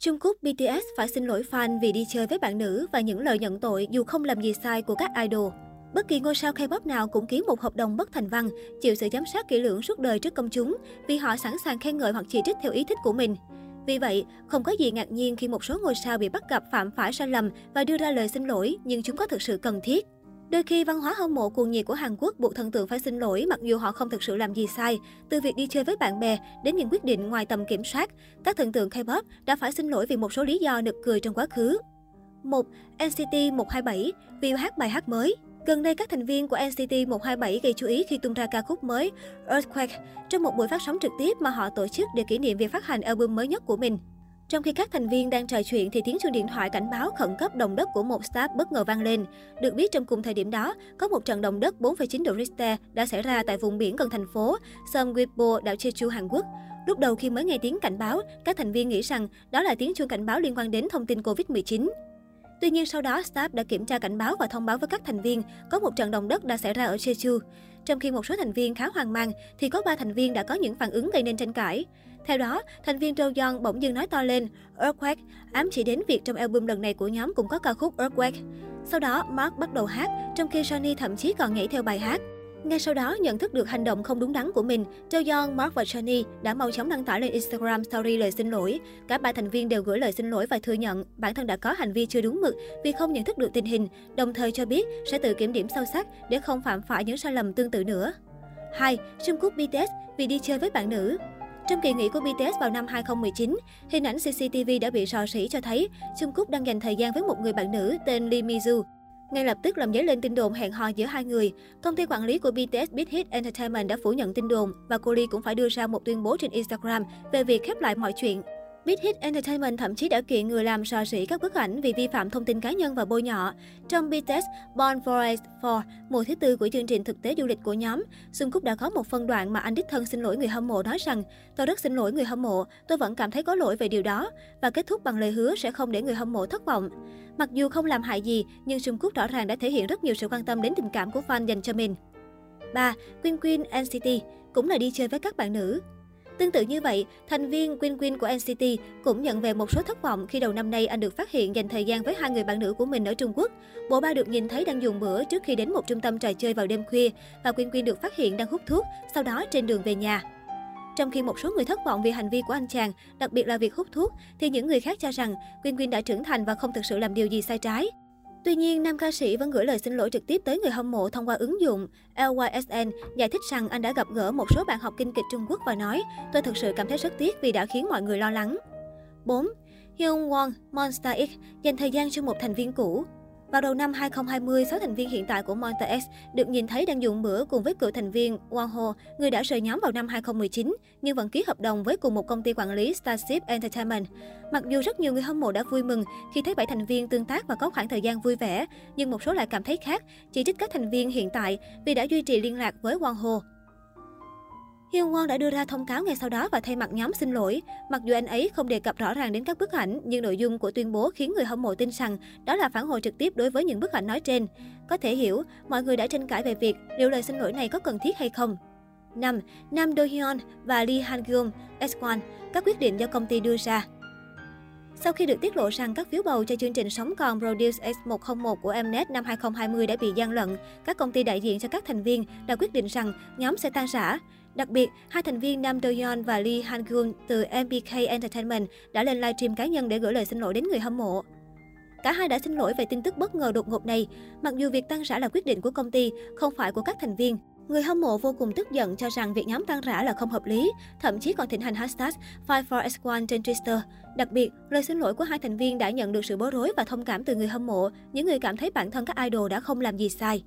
Trung Quốc BTS phải xin lỗi fan vì đi chơi với bạn nữ và những lời nhận tội dù không làm gì sai của các idol. Bất kỳ ngôi sao K-pop nào cũng ký một hợp đồng bất thành văn, chịu sự giám sát kỹ lưỡng suốt đời trước công chúng vì họ sẵn sàng khen ngợi hoặc chỉ trích theo ý thích của mình. Vì vậy, không có gì ngạc nhiên khi một số ngôi sao bị bắt gặp phạm phải sai lầm và đưa ra lời xin lỗi, nhưng chúng có thực sự cần thiết. Đôi khi văn hóa hâm mộ cuồng nhiệt của Hàn Quốc buộc thần tượng phải xin lỗi mặc dù họ không thực sự làm gì sai, từ việc đi chơi với bạn bè đến những quyết định ngoài tầm kiểm soát. Các thần tượng K-pop đã phải xin lỗi vì một số lý do nực cười trong quá khứ. 1. NCT 127 vì hát bài hát mới. Gần đây, các thành viên của NCT 127 gây chú ý khi tung ra ca khúc mới Earthquake trong một buổi phát sóng trực tiếp mà họ tổ chức để kỷ niệm việc phát hành album mới nhất của mình. Trong khi các thành viên đang trò chuyện thì tiếng chuông điện thoại cảnh báo khẩn cấp động đất của một staff bất ngờ vang lên. Được biết trong cùng thời điểm đó, có một trận động đất 4,9 độ Richter đã xảy ra tại vùng biển gần thành phố Seongwipo, đảo Jeju, Hàn Quốc. Lúc đầu khi mới nghe tiếng cảnh báo, các thành viên nghĩ rằng đó là tiếng chuông cảnh báo liên quan đến thông tin Covid-19. Tuy nhiên sau đó, staff đã kiểm tra cảnh báo và thông báo với các thành viên có một trận động đất đã xảy ra ở Jeju. Trong khi một số thành viên khá hoang mang, thì có 3 thành viên đã có những phản ứng gây nên tranh cãi. Theo đó, thành viên Jo Young bỗng dưng nói to lên Earthquake, ám chỉ đến việc trong album lần này của nhóm cũng có ca khúc Earthquake. Sau đó, Mark bắt đầu hát, trong khi Shani thậm chí còn nhảy theo bài hát. Ngay sau đó, nhận thức được hành động không đúng đắn của mình, Jo Mark và Johnny đã mau chóng đăng tải lên Instagram story lời xin lỗi. Cả ba thành viên đều gửi lời xin lỗi và thừa nhận bản thân đã có hành vi chưa đúng mực vì không nhận thức được tình hình, đồng thời cho biết sẽ tự kiểm điểm sâu sắc để không phạm phải những sai lầm tương tự nữa. 2. Jungkook BTS vì đi chơi với bạn nữ trong kỳ nghỉ của BTS vào năm 2019, hình ảnh CCTV đã bị rò rỉ cho thấy Jungkook đang dành thời gian với một người bạn nữ tên Lee Mizu. Ngay lập tức làm dấy lên tin đồn hẹn hò giữa hai người. Công ty quản lý của BTS Big Hit Entertainment đã phủ nhận tin đồn và cô Lee cũng phải đưa ra một tuyên bố trên Instagram về việc khép lại mọi chuyện. Big Hit Entertainment thậm chí đã kiện người làm rò sỉ các bức ảnh vì vi phạm thông tin cá nhân và bôi nhọ. Trong BTS Born for 4, mùa thứ tư của chương trình thực tế du lịch của nhóm, Jungkook Cúc đã có một phân đoạn mà anh đích thân xin lỗi người hâm mộ nói rằng Tôi rất xin lỗi người hâm mộ, tôi vẫn cảm thấy có lỗi về điều đó và kết thúc bằng lời hứa sẽ không để người hâm mộ thất vọng. Mặc dù không làm hại gì, nhưng Jungkook Cúc rõ ràng đã thể hiện rất nhiều sự quan tâm đến tình cảm của fan dành cho mình. 3. Queen Queen NCT cũng là đi chơi với các bạn nữ. Tương tự như vậy, thành viên Queen Queen của NCT cũng nhận về một số thất vọng khi đầu năm nay anh được phát hiện dành thời gian với hai người bạn nữ của mình ở Trung Quốc. Bộ ba được nhìn thấy đang dùng bữa trước khi đến một trung tâm trò chơi vào đêm khuya và Queen Queen được phát hiện đang hút thuốc, sau đó trên đường về nhà. Trong khi một số người thất vọng vì hành vi của anh chàng, đặc biệt là việc hút thuốc, thì những người khác cho rằng Queen Queen đã trưởng thành và không thực sự làm điều gì sai trái. Tuy nhiên, nam ca sĩ vẫn gửi lời xin lỗi trực tiếp tới người hâm mộ thông qua ứng dụng LYSN, giải thích rằng anh đã gặp gỡ một số bạn học kinh kịch Trung Quốc và nói, tôi thực sự cảm thấy rất tiếc vì đã khiến mọi người lo lắng. 4. Hyun Won, Monster X, dành thời gian cho một thành viên cũ. Vào đầu năm 2020, 6 thành viên hiện tại của Monster X được nhìn thấy đang dùng bữa cùng với cựu thành viên Wang Ho, người đã rời nhóm vào năm 2019, nhưng vẫn ký hợp đồng với cùng một công ty quản lý Starship Entertainment. Mặc dù rất nhiều người hâm mộ đã vui mừng khi thấy 7 thành viên tương tác và có khoảng thời gian vui vẻ, nhưng một số lại cảm thấy khác, chỉ trích các thành viên hiện tại vì đã duy trì liên lạc với Wang Ho. Hyun Won đã đưa ra thông cáo ngay sau đó và thay mặt nhóm xin lỗi. Mặc dù anh ấy không đề cập rõ ràng đến các bức ảnh, nhưng nội dung của tuyên bố khiến người hâm mộ tin rằng đó là phản hồi trực tiếp đối với những bức ảnh nói trên. Có thể hiểu, mọi người đã tranh cãi về việc liệu lời xin lỗi này có cần thiết hay không. 5. Nam Do Hyun và Lee Han Gyun, S1, các quyết định do công ty đưa ra. Sau khi được tiết lộ rằng các phiếu bầu cho chương trình Sống còn Produce X101 của Mnet năm 2020 đã bị gian lận, các công ty đại diện cho các thành viên đã quyết định rằng nhóm sẽ tan rã. Đặc biệt, hai thành viên Nam Do-yeon và Lee Han-gun từ MBK Entertainment đã lên livestream cá nhân để gửi lời xin lỗi đến người hâm mộ. Cả hai đã xin lỗi về tin tức bất ngờ đột ngột này, mặc dù việc tăng rã là quyết định của công ty, không phải của các thành viên. Người hâm mộ vô cùng tức giận cho rằng việc nhóm tăng rã là không hợp lý, thậm chí còn thịnh hành hashtag Fight4S1 trên Twitter. Đặc biệt, lời xin lỗi của hai thành viên đã nhận được sự bối rối và thông cảm từ người hâm mộ, những người cảm thấy bản thân các idol đã không làm gì sai.